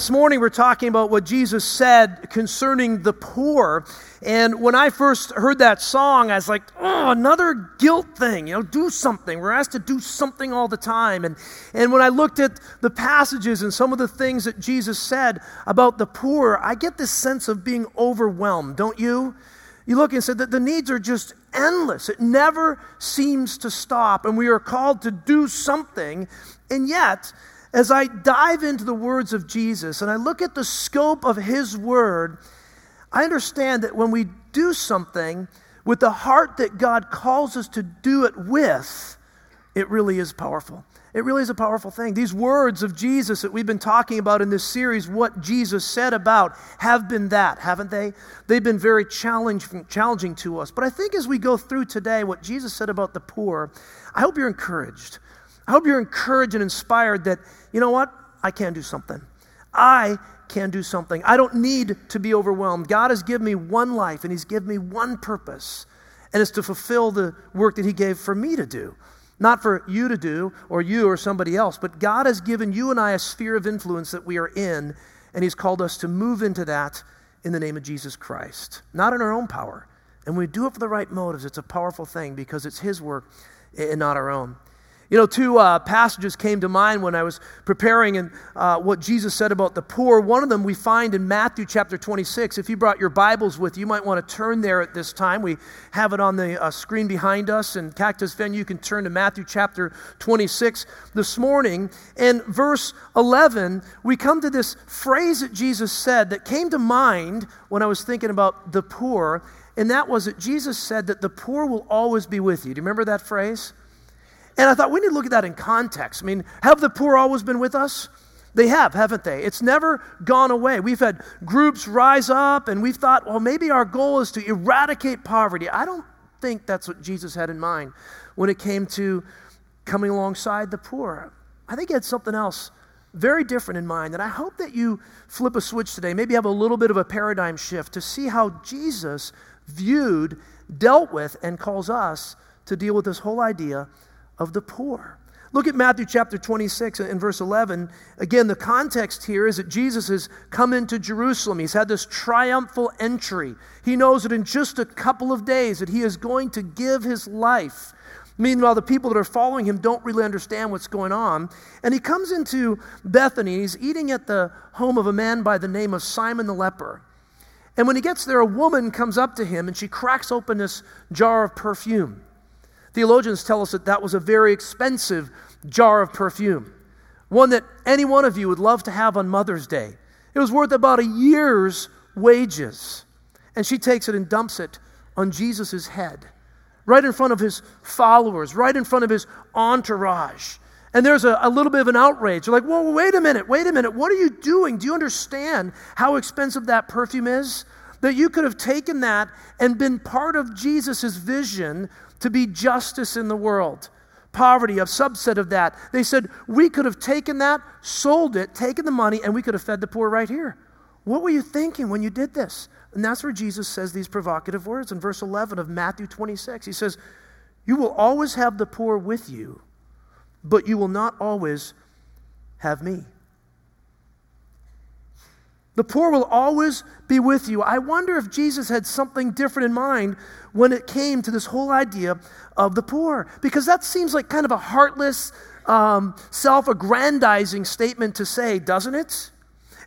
this morning we're talking about what Jesus said concerning the poor. And when I first heard that song, I was like, oh, another guilt thing. You know, do something. We're asked to do something all the time. And, and when I looked at the passages and some of the things that Jesus said about the poor, I get this sense of being overwhelmed, don't you? You look and say that the needs are just endless. It never seems to stop. And we are called to do something. And yet, as I dive into the words of Jesus and I look at the scope of his word, I understand that when we do something with the heart that God calls us to do it with, it really is powerful. It really is a powerful thing. These words of Jesus that we've been talking about in this series, what Jesus said about, have been that, haven't they? They've been very challenging, challenging to us. But I think as we go through today, what Jesus said about the poor, I hope you're encouraged. I hope you're encouraged and inspired that, you know what? I can do something. I can do something. I don't need to be overwhelmed. God has given me one life and He's given me one purpose, and it's to fulfill the work that He gave for me to do. Not for you to do or you or somebody else, but God has given you and I a sphere of influence that we are in, and He's called us to move into that in the name of Jesus Christ. Not in our own power. And we do it for the right motives, it's a powerful thing because it's His work and not our own. You know, two uh, passages came to mind when I was preparing and uh, what Jesus said about the poor. One of them we find in Matthew chapter 26. If you brought your Bibles with you, you might want to turn there at this time. We have it on the uh, screen behind us. And Cactus Venue, you can turn to Matthew chapter 26 this morning. And verse 11, we come to this phrase that Jesus said that came to mind when I was thinking about the poor. And that was that Jesus said that the poor will always be with you. Do you remember that phrase? And I thought we need to look at that in context. I mean, have the poor always been with us? They have, haven't they? It's never gone away. We've had groups rise up, and we've thought, well, maybe our goal is to eradicate poverty. I don't think that's what Jesus had in mind when it came to coming alongside the poor. I think he had something else very different in mind. And I hope that you flip a switch today, maybe have a little bit of a paradigm shift to see how Jesus viewed, dealt with, and calls us to deal with this whole idea of the poor. Look at Matthew chapter 26 and verse 11. Again, the context here is that Jesus has come into Jerusalem. He's had this triumphal entry. He knows that in just a couple of days that he is going to give his life. Meanwhile, the people that are following him don't really understand what's going on. And he comes into Bethany. He's eating at the home of a man by the name of Simon the leper. And when he gets there, a woman comes up to him and she cracks open this jar of perfume. Theologians tell us that that was a very expensive jar of perfume, one that any one of you would love to have on Mother's Day. It was worth about a year's wages. And she takes it and dumps it on Jesus' head, right in front of his followers, right in front of his entourage. And there's a, a, little bit of an outrage. They're like, whoa, wait a minute, wait a minute. What are you doing? Do you understand how expensive that perfume is? That you could have taken that and been part of Jesus' vision to be justice in the world. Poverty, a subset of that. They said, we could have taken that, sold it, taken the money, and we could have fed the poor right here. What were you thinking when you did this? And that's where Jesus says these provocative words in verse 11 of Matthew 26. He says, You will always have the poor with you, but you will not always have me. The poor will always be with you. I wonder if Jesus had something different in mind when it came to this whole idea of the poor, because that seems like kind of a heartless, um, self aggrandizing statement to say, doesn't it?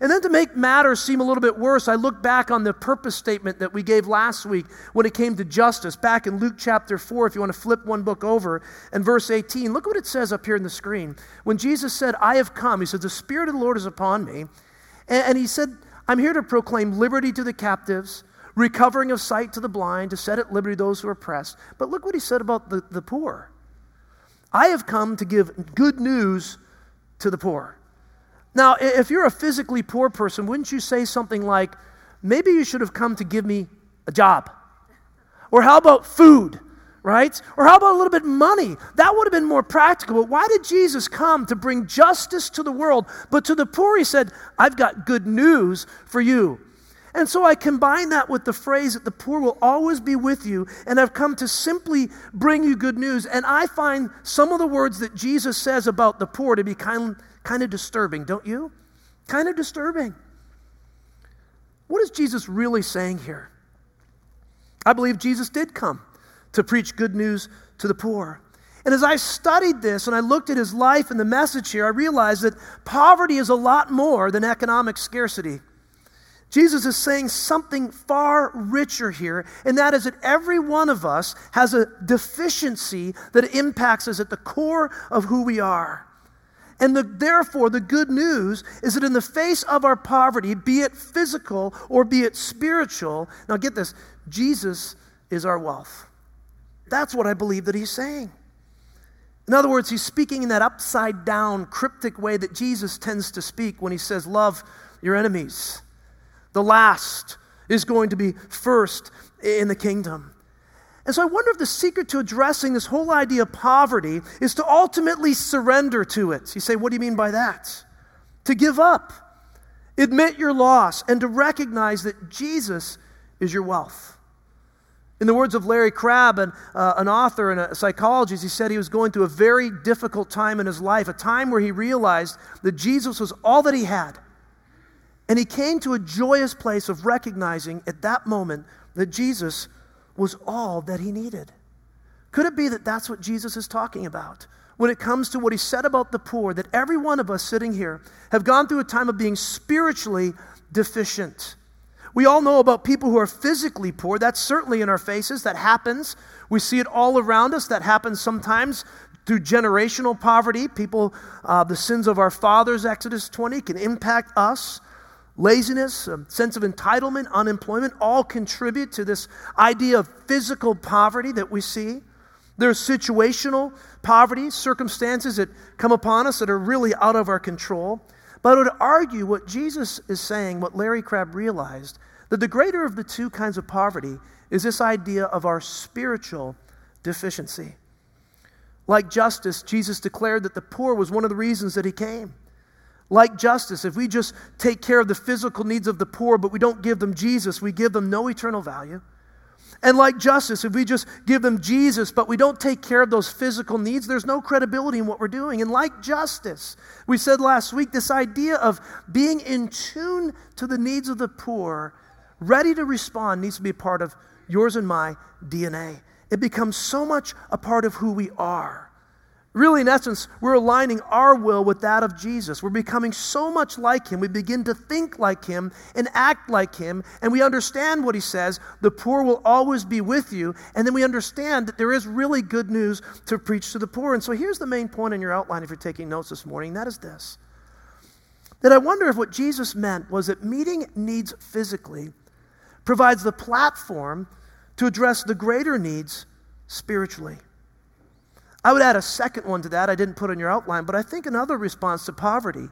And then to make matters seem a little bit worse, I look back on the purpose statement that we gave last week when it came to justice, back in Luke chapter 4, if you want to flip one book over, and verse 18. Look what it says up here in the screen. When Jesus said, I have come, he said, The Spirit of the Lord is upon me. And, and he said, I'm here to proclaim liberty to the captives, recovering of sight to the blind, to set at liberty those who are oppressed. But look what he said about the, the poor. I have come to give good news to the poor. Now, if you're a physically poor person, wouldn't you say something like, maybe you should have come to give me a job? Or how about food? Right? Or how about a little bit money? That would have been more practical. But why did Jesus come to bring justice to the world? But to the poor, he said, I've got good news for you. And so I combine that with the phrase that the poor will always be with you, and I've come to simply bring you good news. And I find some of the words that Jesus says about the poor to be kind, kind of disturbing, don't you? Kind of disturbing. What is Jesus really saying here? I believe Jesus did come to preach good news to the poor. And as I studied this and I looked at his life and the message here, I realized that poverty is a lot more than economic scarcity. Jesus is saying something far richer here, and that is that every one of us has a deficiency that impacts us at the core of who we are. And the, therefore, the good news is that in the face of our poverty, be it physical or be it spiritual, now get this, Jesus is our wealth. That's what I believe that he's saying. In other words, he's speaking in that upside down, cryptic way that Jesus tends to speak when he says, Love your enemies. The last is going to be first in the kingdom. And so I wonder if the secret to addressing this whole idea of poverty is to ultimately surrender to it. You say, what do you mean by that? To give up, admit your loss, and to recognize that Jesus is your wealth. In the words of Larry Crabb, an, uh, an author and a psychologist, he said he was going through a very difficult time in his life, a time where he realized that Jesus was all that he had. And he came to a joyous place of recognizing at that moment that Jesus was all that he needed. Could it be that that's what Jesus is talking about? When it comes to what he said about the poor, that every one of us sitting here have gone through a time of being spiritually deficient. We all know about people who are physically poor. That's certainly in our faces. That happens. We see it all around us. That happens sometimes through generational poverty. People, uh, the sins of our fathers, Exodus 20, can impact us. Laziness, a sense of entitlement, unemployment all contribute to this idea of physical poverty that we see. There's situational poverty, circumstances that come upon us that are really out of our control. But I would argue what Jesus is saying, what Larry Crabb realized, that the greater of the two kinds of poverty is this idea of our spiritual deficiency. Like justice, Jesus declared that the poor was one of the reasons that he came. Like justice, if we just take care of the physical needs of the poor, but we don't give them Jesus, we give them no eternal value. And like justice, if we just give them Jesus, but we don't take care of those physical needs, there's no credibility in what we're doing. And like justice, we said last week, this idea of being in tune to the needs of the poor, ready to respond, needs to be part of yours and my DNA. It becomes so much a part of who we are. Really, in essence, we're aligning our will with that of Jesus. We're becoming so much like Him. We begin to think like Him and act like Him, and we understand what He says the poor will always be with you. And then we understand that there is really good news to preach to the poor. And so here's the main point in your outline if you're taking notes this morning that is this that I wonder if what Jesus meant was that meeting needs physically provides the platform to address the greater needs spiritually. I would add a second one to that I didn't put in your outline, but I think another response to poverty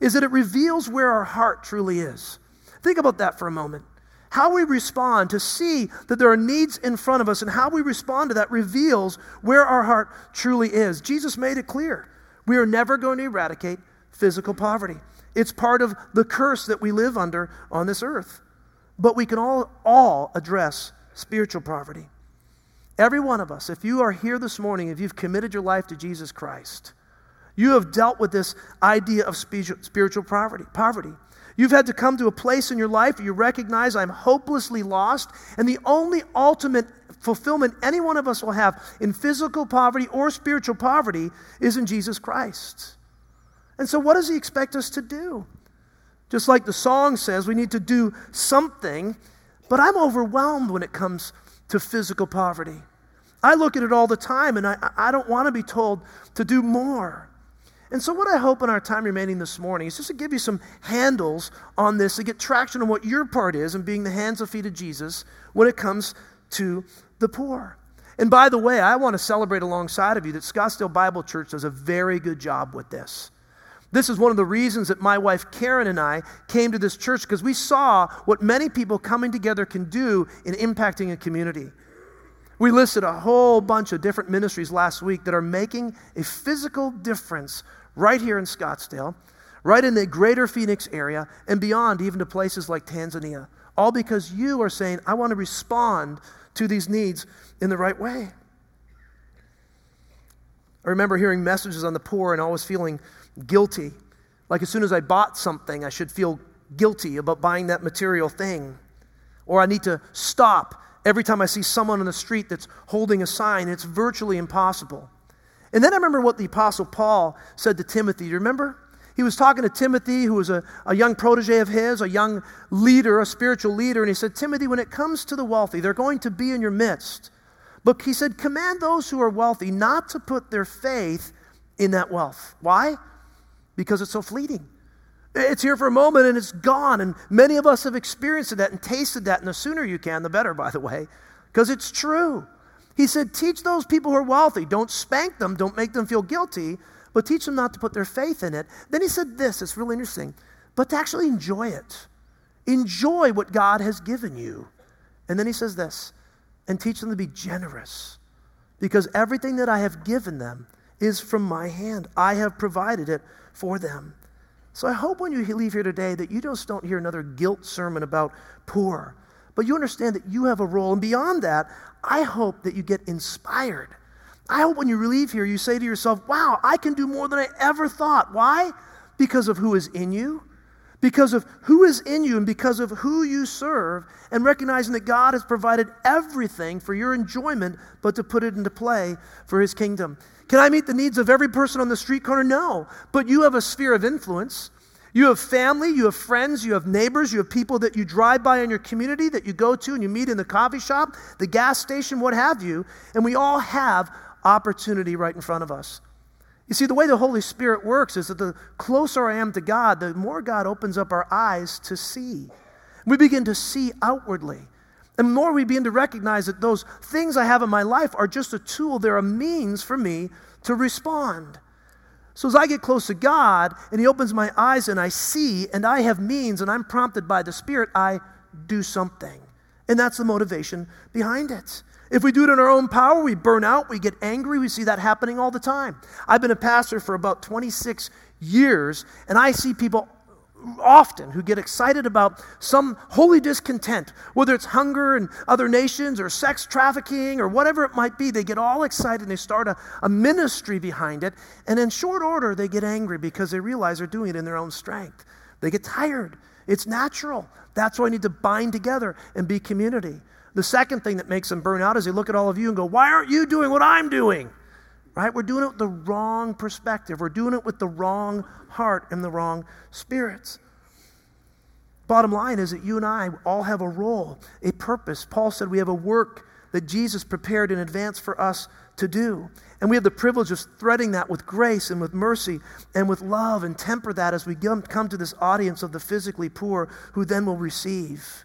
is that it reveals where our heart truly is. Think about that for a moment. How we respond to see that there are needs in front of us and how we respond to that reveals where our heart truly is. Jesus made it clear. We are never going to eradicate physical poverty. It's part of the curse that we live under on this earth. But we can all, all address spiritual poverty. Every one of us, if you are here this morning, if you've committed your life to Jesus Christ, you have dealt with this idea of spiritual poverty. poverty. You've had to come to a place in your life where you recognize I'm hopelessly lost, and the only ultimate fulfillment any one of us will have in physical poverty or spiritual poverty is in Jesus Christ. And so, what does He expect us to do? Just like the song says, we need to do something, but I'm overwhelmed when it comes to physical poverty. I look at it all the time and I, I don't want to be told to do more. And so, what I hope in our time remaining this morning is just to give you some handles on this to get traction on what your part is in being the hands and feet of Jesus when it comes to the poor. And by the way, I want to celebrate alongside of you that Scottsdale Bible Church does a very good job with this. This is one of the reasons that my wife Karen and I came to this church because we saw what many people coming together can do in impacting a community. We listed a whole bunch of different ministries last week that are making a physical difference right here in Scottsdale, right in the greater Phoenix area, and beyond, even to places like Tanzania. All because you are saying, I want to respond to these needs in the right way. I remember hearing messages on the poor and always feeling guilty Like as soon as I bought something, I should feel guilty about buying that material thing. Or I need to stop every time I see someone on the street that's holding a sign. It's virtually impossible. And then I remember what the Apostle Paul said to Timothy. Do you remember? He was talking to Timothy, who was a, a young protege of his, a young leader, a spiritual leader, and he said, Timothy, when it comes to the wealthy, they're going to be in your midst. But he said, command those who are wealthy not to put their faith in that wealth. Why? Because it's so fleeting. It's here for a moment and it's gone. And many of us have experienced that and tasted that. And the sooner you can, the better, by the way, because it's true. He said, Teach those people who are wealthy. Don't spank them, don't make them feel guilty, but teach them not to put their faith in it. Then he said this, it's really interesting, but to actually enjoy it. Enjoy what God has given you. And then he says this, and teach them to be generous, because everything that I have given them is from my hand. I have provided it for them. So I hope when you leave here today that you just don't hear another guilt sermon about poor, but you understand that you have a role. And beyond that, I hope that you get inspired. I hope when you leave here, you say to yourself, wow, I can do more than I ever thought. Why? Because of who is in you, because of who is in you, and because of who you serve, and recognizing that God has provided everything for your enjoyment, but to put it into play for His kingdom. Can I meet the needs of every person on the street corner? No. But you have a sphere of influence. You have family, you have friends, you have neighbors, you have people that you drive by in your community that you go to and you meet in the coffee shop, the gas station, what have you. And we all have opportunity right in front of us. You see, the way the Holy Spirit works is that the closer I am to God, the more God opens up our eyes to see. We begin to see outwardly. And the more we begin to recognize that those things I have in my life are just a tool, they're a means for me to respond. So as I get close to God and He opens my eyes and I see and I have means and I'm prompted by the Spirit, I do something. And that's the motivation behind it. If we do it in our own power, we burn out, we get angry. We see that happening all the time. I've been a pastor for about 26 years, and I see people often who get excited about some holy discontent, whether it's hunger in other nations or sex trafficking or whatever it might be. They get all excited and they start a, a ministry behind it. And in short order, they get angry because they realize they're doing it in their own strength. They get tired. It's natural. That's why we need to bind together and be community. The second thing that makes them burn out is they look at all of you and go, Why aren't you doing what I'm doing? Right? We're doing it with the wrong perspective. We're doing it with the wrong heart and the wrong spirits. Bottom line is that you and I all have a role, a purpose. Paul said we have a work that Jesus prepared in advance for us to do. And we have the privilege of threading that with grace and with mercy and with love and temper that as we come to this audience of the physically poor who then will receive.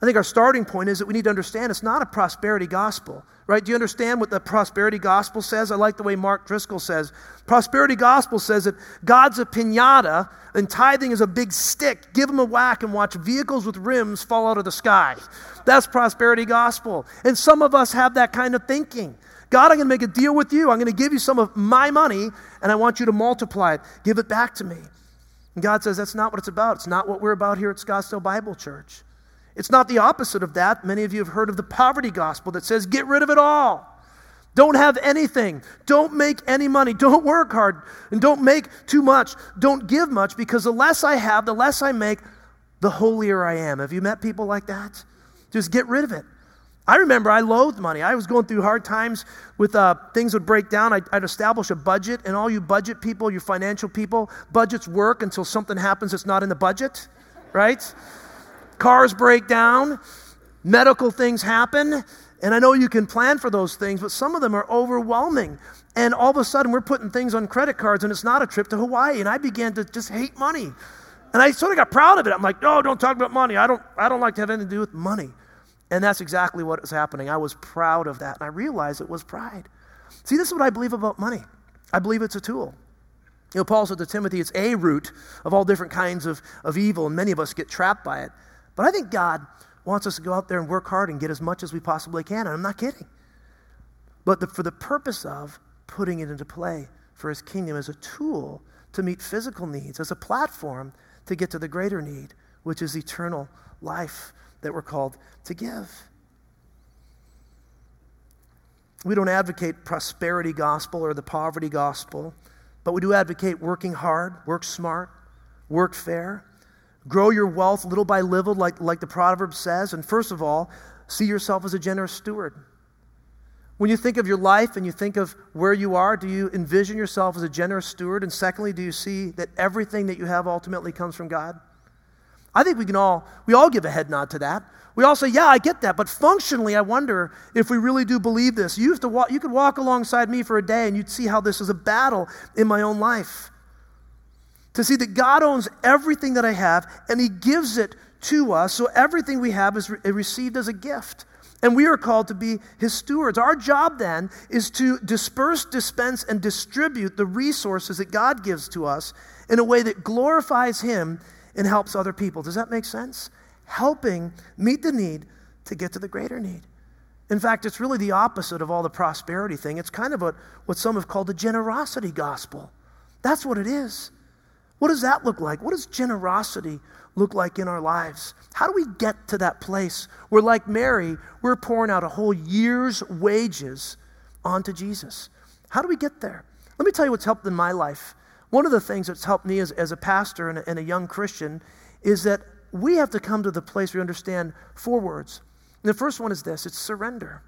I think our starting point is that we need to understand it's not a prosperity gospel, right? Do you understand what the prosperity gospel says? I like the way Mark Driscoll says. Prosperity gospel says that God's a pinata and tithing is a big stick. Give them a whack and watch vehicles with rims fall out of the sky. That's prosperity gospel. And some of us have that kind of thinking. God, I'm going to make a deal with you. I'm going to give you some of my money and I want you to multiply it. Give it back to me. And God says that's not what it's about. It's not what we're about here at Scottsdale Bible Church. It's not the opposite of that. Many of you have heard of the poverty gospel that says, get rid of it all. Don't have anything. Don't make any money. Don't work hard. And don't make too much. Don't give much because the less I have, the less I make, the holier I am. Have you met people like that? Just get rid of it. I remember I loathed money. I was going through hard times with uh, things would break down. I'd, I'd, establish a budget, and all you budget people, you financial people, budgets work until something happens that's not in the budget, right? Cars break down, medical things happen, and I know you can plan for those things, but some of them are overwhelming. And all of a sudden, we're putting things on credit cards, and it's not a trip to Hawaii. And I began to just hate money. And I sort of got proud of it. I'm like, no, don't talk about money. I don't, I don't like to have anything to do with money. And that's exactly what was happening. I was proud of that, and I realized it was pride. See, this is what I believe about money I believe it's a tool. You know, Paul said to Timothy, it's a root of all different kinds of, of evil, and many of us get trapped by it. But I think God wants us to go out there and work hard and get as much as we possibly can. And I'm not kidding. But the, for the purpose of putting it into play for his kingdom as a tool to meet physical needs, as a platform to get to the greater need, which is eternal life that we're called to give. We don't advocate prosperity gospel or the poverty gospel, but we do advocate working hard, work smart, work fair, grow your wealth little by little, like, like the proverb says. And first of all, see yourself as a generous steward. When you think of your life and you think of where you are, do you envision yourself as a generous steward? And secondly, do you see that everything that you have ultimately comes from God? I think we can all, we all give a head nod to that. We all say, yeah, I get that. But functionally, I wonder if we really do believe this. You, used to walk, you could walk alongside me for a day and you'd see how this is a battle in my own life. To see that God owns everything that I have and He gives it to us. So everything we have is re- received as a gift. And we are called to be his stewards. Our job then is to disperse, dispense, and distribute the resources that God gives to us in a way that glorifies him and helps other people. Does that make sense? Helping meet the need to get to the greater need. In fact, it's really the opposite of all the prosperity thing. It's kind of a, what some have called the generosity gospel. That's what it is. What does that look like? What does generosity look like in our lives? How do we get to that place where, like Mary, we're pouring out a whole year's wages onto Jesus? How do we get there? Let me tell you what's helped in my life. One of the things that's helped me as, as a pastor and a, and a young Christian is that we have to come to the place where we understand four words. And the first one is this it's surrender.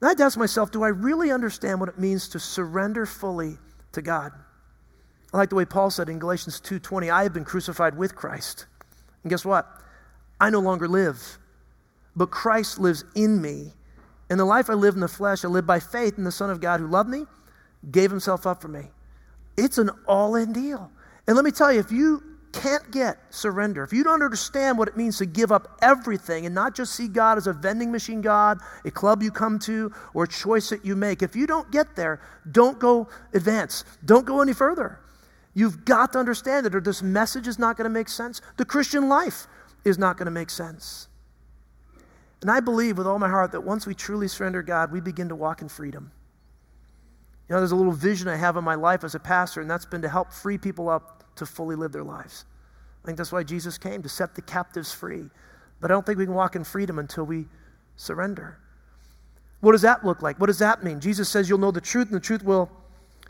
And I had to ask myself, do I really understand what it means to surrender fully to God? I like the way Paul said in Galatians 2:20, I have been crucified with Christ. And guess what? I no longer live, but Christ lives in me. And the life I live in the flesh, I live by faith in the Son of God who loved me, gave himself up for me. It's an all-in deal. And let me tell you, if you can't get surrender, if you don't understand what it means to give up everything and not just see God as a vending machine God, a club you come to, or a choice that you make, if you don't get there, don't go advance. Don't go any further. You've got to understand it, or this message is not going to make sense. The Christian life is not going to make sense. And I believe with all my heart that once we truly surrender God, we begin to walk in freedom. You know, there's a little vision I have in my life as a pastor, and that's been to help free people up to fully live their lives. I think that's why Jesus came, to set the captives free. But I don't think we can walk in freedom until we surrender. What does that look like? What does that mean? Jesus says you'll know the truth, and the truth will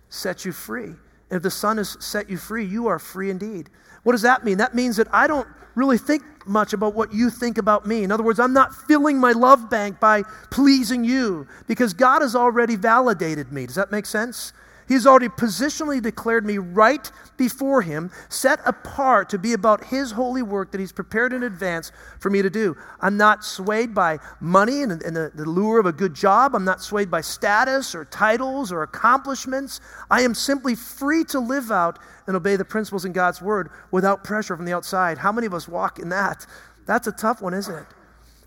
set you free. If the Son has set you free, you are free indeed. What does that mean? That means that I don't really think much about what you think about me. In other words, I'm not filling my love bank by pleasing you because God has already validated me. Does that make sense? He's already positionally declared me right before Him, set apart to be about His holy work that He's prepared in advance for me to do. I'm not swayed by money and, and the, the lure of a good job. I'm not swayed by status or titles or accomplishments. I am simply free to live out and obey the principles in God's Word without pressure from the outside. How many of us walk in that? That's a tough one, isn't it?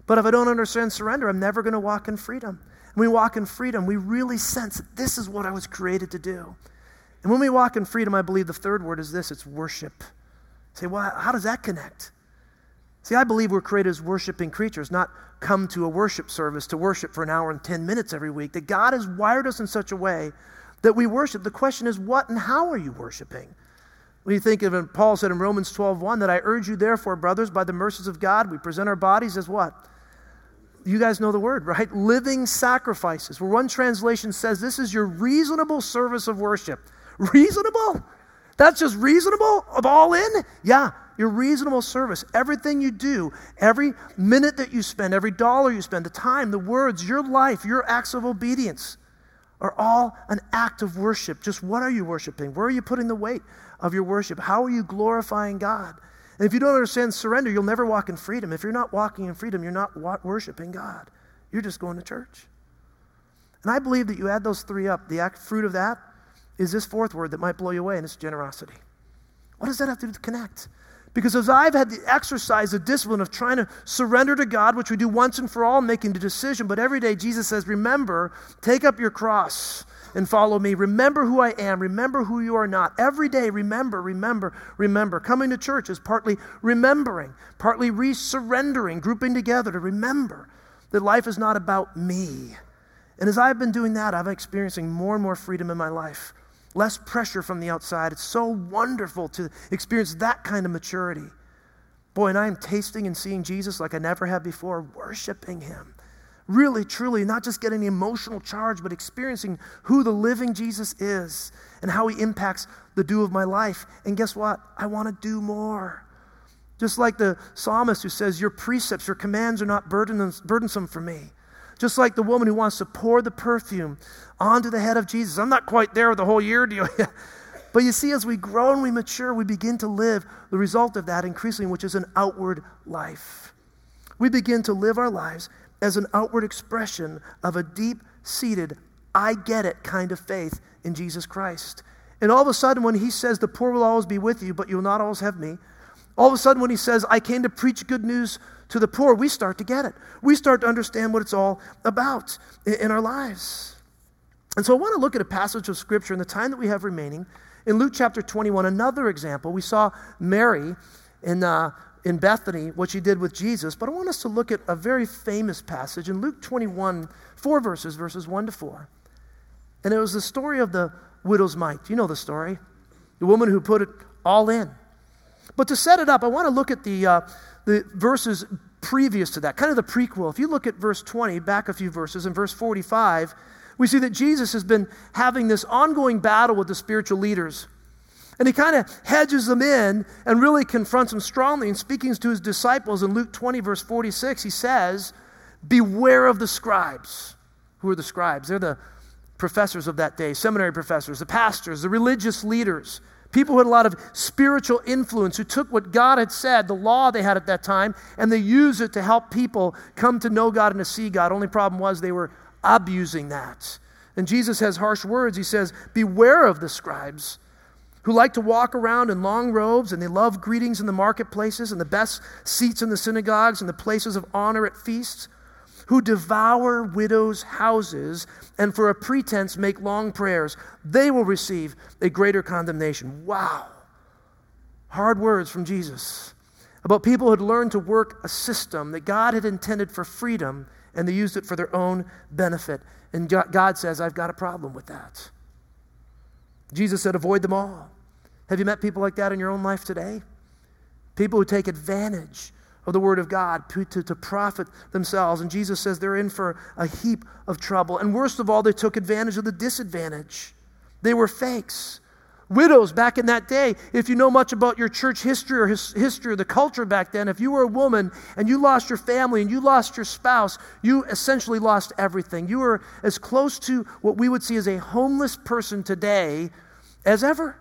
But if I don't understand surrender, I'm never going to walk in freedom. When we walk in freedom, we really sense this is what I was created to do. And when we walk in freedom, I believe the third word is this it's worship. You say, well, how does that connect? See, I believe we're created as worshiping creatures, not come to a worship service to worship for an hour and 10 minutes every week. That God has wired us in such a way that we worship. The question is, what and how are you worshiping? When you think of it, Paul said in Romans 12, 1, that I urge you, therefore, brothers, by the mercies of God, we present our bodies as what? You guys know the word, right? Living sacrifices. Where one translation says this is your reasonable service of worship. Reasonable? That's just reasonable? Of all in? Yeah, your reasonable service. Everything you do, every minute that you spend, every dollar you spend, the time, the words, your life, your acts of obedience are all an act of worship. Just what are you worshiping? Where are you putting the weight of your worship? How are you glorifying God? And if you don't understand surrender, you'll never walk in freedom. If you're not walking in freedom, you're not worshiping God. You're just going to church. And I believe that you add those three up. The act, fruit of that is this fourth word that might blow you away, and it's generosity. What does that have to do with connect? Because as I've had the exercise, the discipline of trying to surrender to God, which we do once and for all, making the decision, but every day Jesus says, remember, take up your cross and follow me. Remember who I am. Remember who you are not. Every day, remember, remember, remember. Coming to church is partly remembering, partly resurrendering, grouping together to remember that life is not about me. And as I've been doing that, I'm experiencing more and more freedom in my life, less pressure from the outside. It's so wonderful to experience that kind of maturity. Boy, and I am tasting and seeing Jesus like I never have before, worshiping Him really, truly, not just getting the emotional charge, but experiencing who the living Jesus is and how he impacts the do of my life. And guess what? I want to do more. Just like the psalmist who says, Your precepts, your commands are not burdensome for me. Just like the woman who wants to pour the perfume onto the head of Jesus. I'm not quite there with the whole year deal. But you see, as we grow and we mature, we begin to live the result of that increasingly, which is an outward life. We begin to live our lives as an outward expression of a deep seated, I get it kind of faith in Jesus Christ. And all of a sudden, when he says, The poor will always be with you, but you'll not always have me, all of a sudden, when he says, I came to preach good news to the poor, we start to get it. We start to understand what it's all about in our lives. And so I want to look at a passage of Scripture in the time that we have remaining in Luke chapter 21, another example, we saw Mary in, uh, in Bethany, what she did with Jesus, but I want us to look at a very famous passage in Luke 21, four verses, verses 1 to 4. And it was the story of the widow's mite. You know the story. The woman who put it all in. But to set it up, I want to look at the, uh, the verses previous to that, kind of the prequel. If you look at verse 20, back a few verses, in verse 45, we see that Jesus has been having this ongoing battle with the spiritual leaders. And he kind of hedges them in and really confronts them strongly. And speaking to his disciples in Luke 20, verse 46, he says, Beware of the scribes. Who are the scribes? They're the professors of that day, seminary professors, the pastors, the religious leaders, people who had a lot of spiritual influence, who took what God had said, the law they had at that time, and they used it to help people come to know God and to see God. Only problem was they were abusing that. And Jesus has harsh words. He says, Beware of the scribes who like to walk around in long robes and they love greetings in the marketplaces and the best seats in the synagogues and the places of honor at feasts, who devour widows' houses and for a pretense make long prayers. They will receive a greater condemnation. Wow. Hard words from Jesus about people who had learned to work a system that God had intended for freedom and they used it for their own benefit. And God says, I've got a problem with that. Jesus said, avoid them all. Have you met people like that in your own life today? People who take advantage of the Word of God to, to, profit themselves. And Jesus says they're in for a heap of trouble. And worst of all, they took advantage of the disadvantage. They were fakes. Widows back in that day, if you know much about your church history or his, history or the culture back then, if you were a woman and you lost your family and you lost your spouse, you essentially lost everything. You were as close to what we would see as a homeless person today as ever.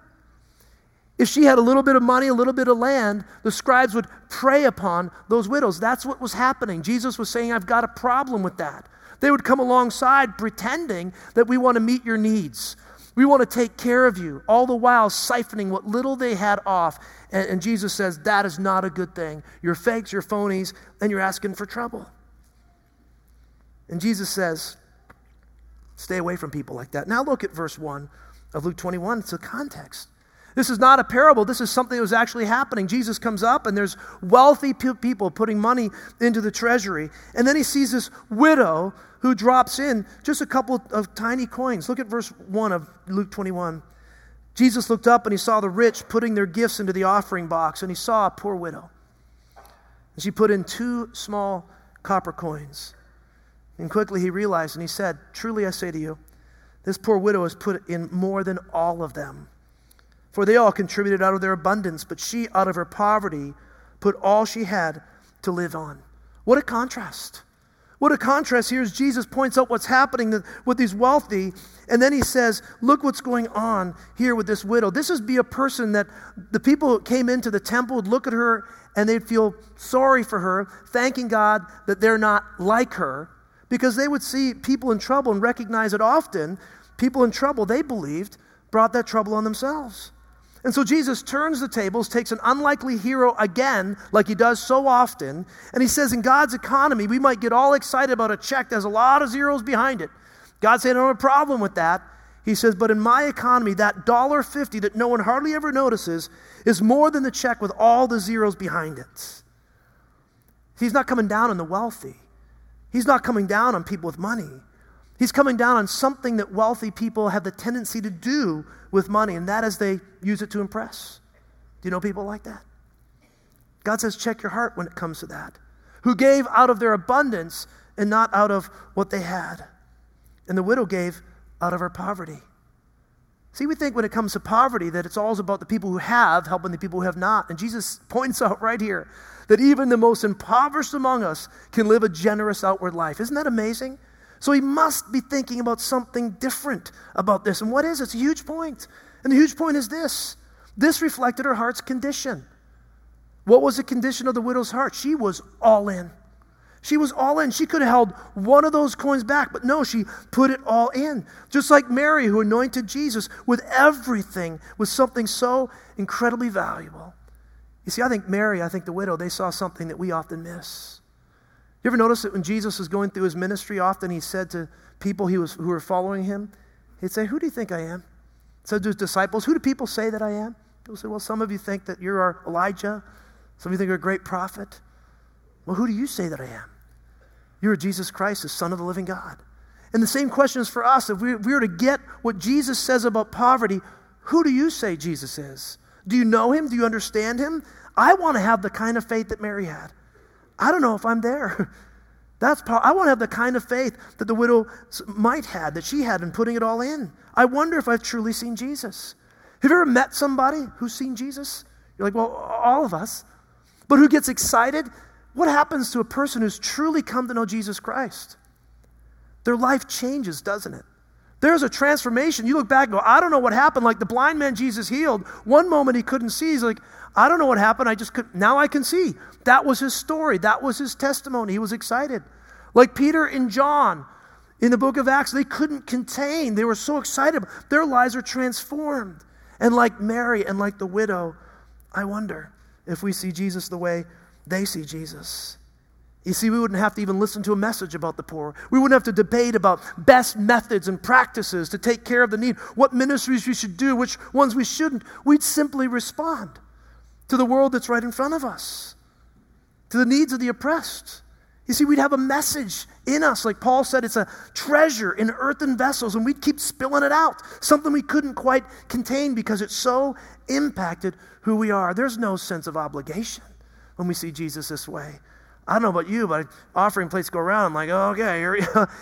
If she had a little bit of money, a little bit of land, the scribes would prey upon those widows. That's what was happening. Jesus was saying, I've got a problem with that. They would come alongside pretending that we want to meet your needs. We want to take care of you, all the while siphoning what little they had off. And, and Jesus says, that is not a good thing. You're fakes, you're phonies, and you're asking for trouble. And Jesus says, stay away from people like that. Now look at verse 1 of Luke 21. It's a context. This is not a parable. This is something that was actually happening. Jesus comes up, and there's wealthy people putting money into the treasury. And then he sees this widow who drops in just a couple of tiny coins. Look at verse 1 of Luke 21. Jesus looked up and he saw the rich putting their gifts into the offering box, and he saw a poor widow. And she put in two small copper coins. And quickly he realized and he said, Truly I say to you, this poor widow has put in more than all of them. For they all contributed out of their abundance, but she, out of her poverty, put all she had to live on. What a contrast. What a contrast here as Jesus points out what's happening with these wealthy, and then he says, Look what's going on here with this widow. This would be a person that the people who came into the temple would look at her and they'd feel sorry for her, thanking God that they're not like her, because they would see people in trouble and recognize it often. People in trouble, they believed, brought that trouble on themselves. And so Jesus turns the tables, takes an unlikely hero again, like he does so often, and he says, In God's economy, we might get all excited about a check that has a lot of zeros behind it. God said, I don't have a problem with that. He says, But in my economy, that dollar fifty that no one hardly ever notices is more than the check with all the zeros behind it. He's not coming down on the wealthy, he's not coming down on people with money. He's coming down on something that wealthy people have the tendency to do with money, and that is they use it to impress. Do you know people like that? God says, check your heart when it comes to that. Who gave out of their abundance and not out of what they had. And the widow gave out of her poverty. See, we think when it comes to poverty that it's all about the people who have helping the people who have not. And Jesus points out right here that even the most impoverished among us can live a generous outward life. Isn't that amazing? So he must be thinking about something different about this. And what is it? It's a huge point. And the huge point is this this reflected her heart's condition. What was the condition of the widow's heart? She was all in. She was all in. She could have held one of those coins back, but no, she put it all in. Just like Mary, who anointed Jesus with everything, with something so incredibly valuable. You see, I think Mary, I think the widow, they saw something that we often miss. You ever notice that when Jesus was going through his ministry, often he said to people he was, who were following him, he'd say, Who do you think I am? Said to his disciples, Who do people say that I am? People say, Well, some of you think that you're our Elijah. Some of you think you're a great prophet. Well, who do you say that I am? You are Jesus Christ, the Son of the living God. And the same question is for us. If we, if we were to get what Jesus says about poverty, who do you say Jesus is? Do you know him? Do you understand him? I want to have the kind of faith that Mary had. I don't know if I'm there. That's power. I want to have the kind of faith that the widow might had, that she had in putting it all in. I wonder if I've truly seen Jesus. Have you ever met somebody who's seen Jesus? You're like, well, all of us. But who gets excited what happens to a person who's truly come to know Jesus Christ? Their life changes, doesn't it? There's a transformation. You look back and go, I don't know what happened. Like the blind man Jesus healed. One moment he couldn't see. He's like, I don't know what happened. I just could. Now I can see. That was his story. That was his testimony. He was excited. Like Peter and John in the book of Acts, they couldn't contain. They were so excited. Their lives are transformed. And like Mary and like the widow, I wonder if we see Jesus the way they see Jesus. You see, we wouldn't have to even listen to a message about the poor. We wouldn't have to debate about best methods and practices to take care of the need, what ministries we should do, which ones we shouldn't. We'd simply respond to the world that's right in front of us, to the needs of the oppressed. You see, we'd have a message in us. Like Paul said, it's a treasure in earthen vessels, and we'd keep spilling it out. Something we couldn't quite contain because it so impacted who we are. There's no sense of obligation when we see Jesus this way. I don't know about you, but offering plates go around. I'm like, oh, okay,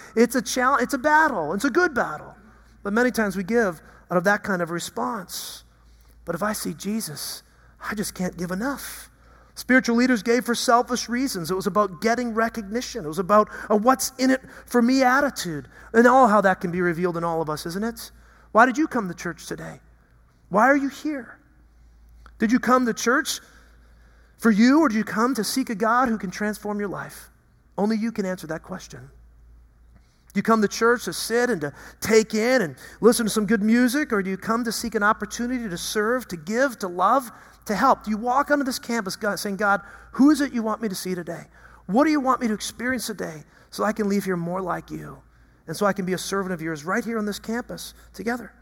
it's a challenge, it's a battle, it's a good battle. But many times we give out of that kind of response. But if I see Jesus, I just can't give enough. Spiritual leaders gave for selfish reasons. It was about getting recognition. It was about a what's in it for me attitude. And all how that can be revealed in all of us, isn't it? Why did you come to church today? Why are you here? Did you come to church for you, or do you come to seek a God who can transform your life? Only you can answer that question. Do you come to church to sit and to take in and listen to some good music, or do you come to seek an opportunity to serve, to give, to love, to help? Do you walk onto this campus saying, God, who is it you want me to see today? What do you want me to experience today so I can leave here more like you? And so I can be a servant of yours right here on this campus together.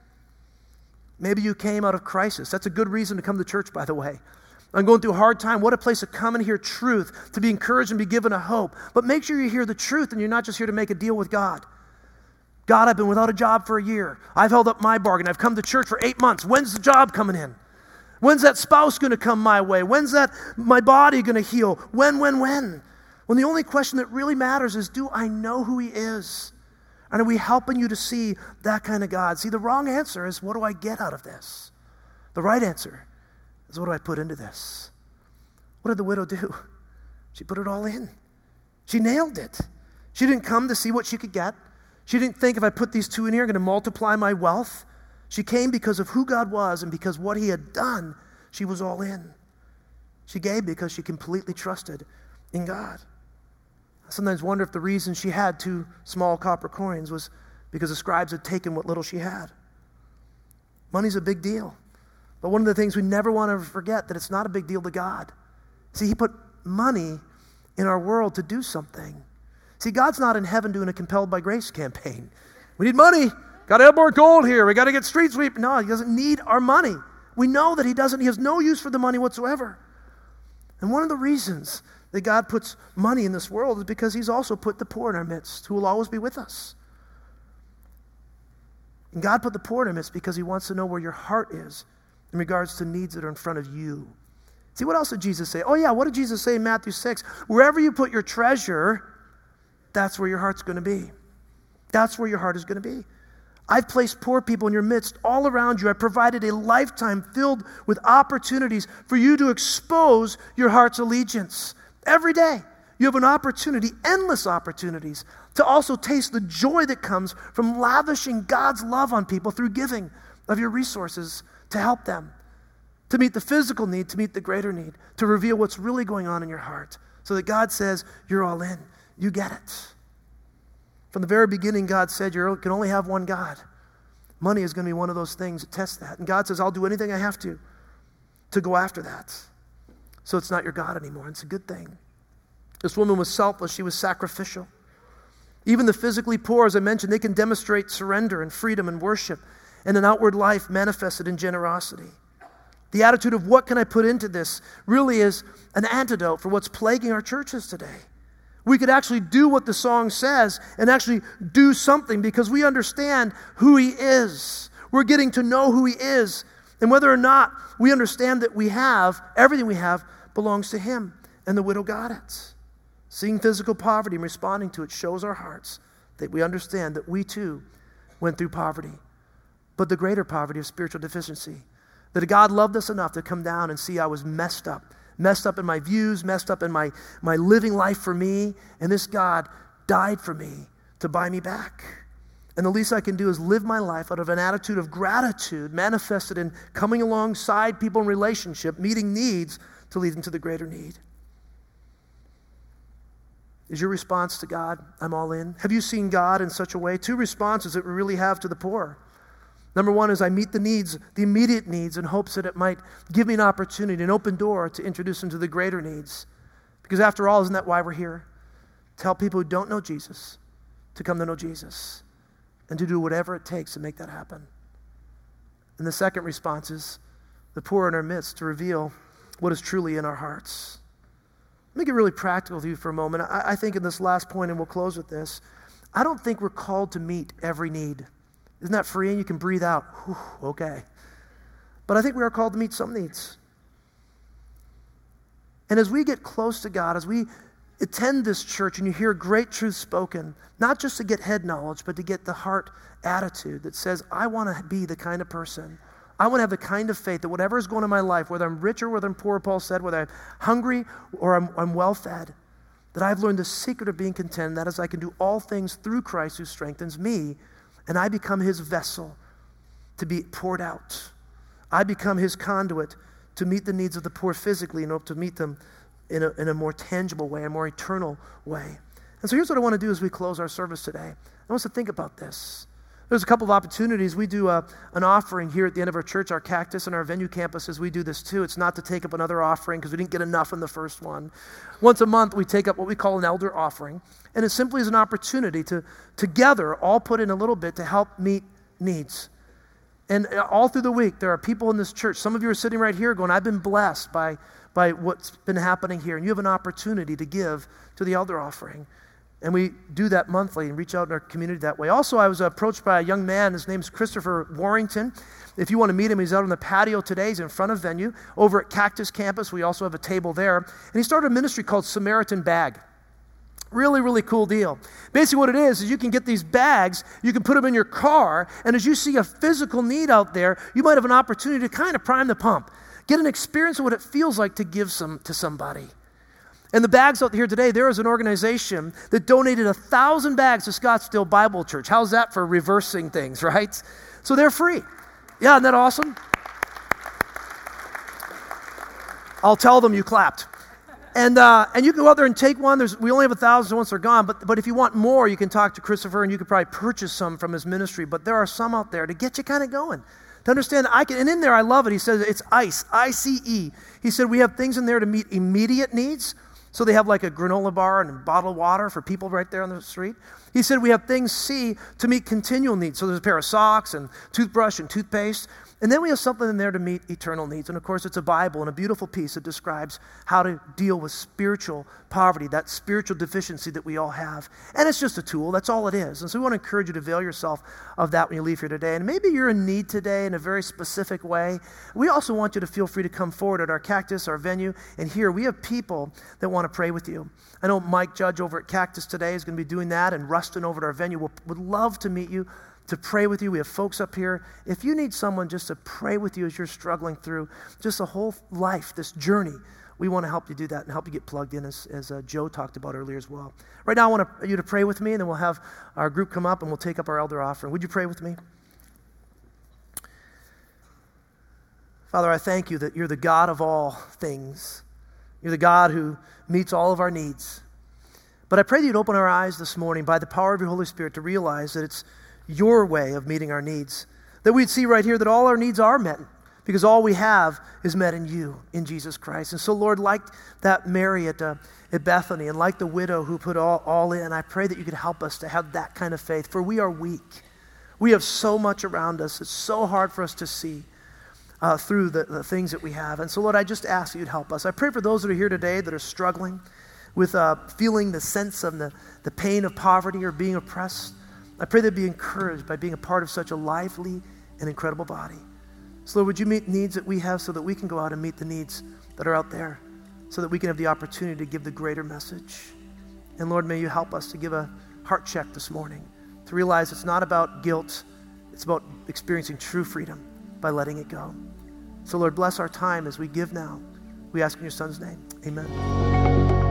Maybe you came out of crisis. That's a good reason to come to church, by the way. I'm going through a hard time. What a place to come and hear truth, to be encouraged and be given a hope. But make sure you hear the truth and you're not just here to make a deal with God. God, I've been without a job for a year. I've held up my bargain. I've come to church for eight months. When's the job coming in? When's that spouse going to come my way? When's that my body going to heal? When, when, when? When the only question that really matters is do I know who He is? And are we helping you to see that kind of God? See, the wrong answer is what do I get out of this? The right answer is what do I put into this? What did the widow do? She put it all in. She nailed it. She didn't come to see what she could get. She didn't think if I put these two in here, I'm going to multiply my wealth. She came because of who God was and because what He had done, she was all in. She gave because she completely trusted in God. I sometimes wonder if the reason she had two small copper coins was because the scribes had taken what little she had. Money's a big deal. But one of the things we never want to forget that it's not a big deal to God. See, He put money in our world to do something. See, God's not in heaven doing a compelled by grace campaign. We need money. Got to have more gold here. We got to get street sweep. No, He doesn't need our money. We know that He doesn't. He has no use for the money whatsoever. And one of the reasons that God puts money in this world is because He's also put the poor in our midst who will always be with us. And God put the poor in our midst because He wants to know where your heart is in regards to needs that are in front of you. See, what else did Jesus say? Oh, yeah, what did Jesus say in Matthew 6? Wherever you put your treasure, that's where your heart's going to be. That's where your heart is going to be. I've placed poor people in your midst all around you. I provided a lifetime filled with opportunities for you to expose your heart's allegiance. Every day, you have an opportunity, endless opportunities, to also taste the joy that comes from lavishing God's love on people through giving of your resources to help them, to meet the physical need, to meet the greater need, to reveal what's really going on in your heart, so that God says, You're all in. You get it. From the very beginning, God said you can only have one God. Money is going to be one of those things that test that. And God says, I'll do anything I have to to go after that. So it's not your God anymore. It's a good thing. This woman was selfless, she was sacrificial. Even the physically poor, as I mentioned, they can demonstrate surrender and freedom and worship and an outward life manifested in generosity. The attitude of what can I put into this really is an antidote for what's plaguing our churches today. We could actually do what the song says and actually do something because we understand who He is. We're getting to know who He is. And whether or not we understand that we have, everything we have belongs to Him. And the widow got it. Seeing physical poverty and responding to it shows our hearts that we understand that we too went through poverty, but the greater poverty of spiritual deficiency. That God loved us enough to come down and see I was messed up messed up in my views, messed up in my, my living life for me. And this God died for me to buy me back. And the least I can do is live my life out of an attitude of gratitude manifested in coming alongside people in relationship, meeting needs to lead them to the greater need. Is your response to God, I'm all in? Have you seen God in such a way? Two responses that we really have to the poor. Number one is I meet the needs, the immediate needs, in hopes that it might give me an opportunity, an open door to introduce them to the greater needs. Because after all, isn't that why we're here? To help people who don't know Jesus to come to know Jesus and to do whatever it takes to make that happen. And the second response is the poor in our midst to reveal what is truly in our hearts. Let me get really practical with you for a moment. I, I think in this last point, and we'll close with this, I don't think we're called to meet every need. Isn't that freeing? You can breathe out. Whew, okay. But I think we are called to meet some needs. And as we get close to God, as we attend this church and you hear great truth spoken, not just to get head knowledge, but to get the heart attitude that says, I want to be the kind of person. I want to have the kind of faith that whatever is going on in my life, whether I'm rich or whether I'm poor, Paul said, whether I'm hungry or I'm, I'm well fed, that I've learned the secret of being content, that is, I can do all things through Christ who strengthens me and I become his vessel to be poured out. I become his conduit to meet the needs of the poor physically and hope to meet them in a, in a more tangible way, a more eternal way. And so here's what I want to do as we close our service today. I want us to think about this. There's a couple of opportunities. We do a, uh, an offering here at the end of our church, our cactus and our venue campuses. We do this too. It's not to take up another offering because we didn't get enough in the first one. Once a month, we take up what we call an elder offering. And it simply is an opportunity to together all put in a little bit to help meet needs. And uh, all through the week, there are people in this church. Some of you are sitting right here going, I've been blessed by, by what's been happening here. And you have an opportunity to give to the elder offering. And we do that monthly and reach out in our community that way. Also, I was approached by a young man. His name's Christopher Warrington. If you want to meet him, he's out on the patio today. He's in front of venue. Over at Cactus Campus, we also have a table there. And he started a ministry called Samaritan Bag. Really, really cool deal. Basically, what it is, is you can get these bags, you can put them in your car, and as you see a physical need out there, you might have an opportunity to kind of prime the pump, get an experience of what it feels like to give some to somebody. And the bags out here today, there is an organization that donated a thousand bags to Scottsdale Bible Church. How's that for reversing things, right? So they're free. Yeah, isn't that awesome? I'll tell them you clapped. And, uh, and you can go out there and take one. There's, we only have a thousand once they're gone. But, but if you want more, you can talk to Christopher and you could probably purchase some from his ministry. But there are some out there to get you kind of going. To understand, I can, and in there, I love it. He says it's ICE, I C E. He said we have things in there to meet immediate needs. So they have like a granola bar and bottled water for people right there on the street. He said we have things C to meet continual needs. So there's a pair of socks and toothbrush and toothpaste. And then we have something in there to meet eternal needs. And of course, it's a Bible and a beautiful piece that describes how to deal with spiritual poverty, that spiritual deficiency that we all have. And it's just a tool, that's all it is. And so we want to encourage you to avail yourself of that when you leave here today. And maybe you're in need today in a very specific way. We also want you to feel free to come forward at our Cactus, our venue. And here we have people that want to pray with you. I know Mike Judge over at Cactus today is going to be doing that, and Rustin over at our venue would love to meet you to pray with you. We have folks up here. If you need someone just to pray with you as you're struggling through just a whole life, this journey, we want to help you do that and help you get plugged in, as, as uh, Joe talked about earlier as well. Right now, I want you to pray with me, and then we'll have our group come up and we'll take up our elder offering. Would you pray with me? Father, I thank you that you're the God of all things. You're the God who meets all of our needs. But I pray that you'd open our eyes this morning by the power of your Holy Spirit to realize that it's your way of meeting our needs. That we'd see right here that all our needs are met because all we have is met in you, in Jesus Christ. And so, Lord, like that Mary at, uh, at Bethany and like the widow who put all, all in, I pray that you could help us to have that kind of faith, for we are weak. We have so much around us, it's so hard for us to see. Uh, through the, the things that we have. And so, Lord, I just ask that you'd help us. I pray for those that are here today that are struggling with uh, feeling the sense of the, the pain of poverty or being oppressed. I pray they'd be encouraged by being a part of such a lively and incredible body. So, Lord, would you meet needs that we have so that we can go out and meet the needs that are out there so that we can have the opportunity to give the greater message? And Lord, may you help us to give a heart check this morning to realize it's not about guilt, it's about experiencing true freedom by letting it go. So, Lord, bless our time as we give now. We ask in your Son's name. Amen.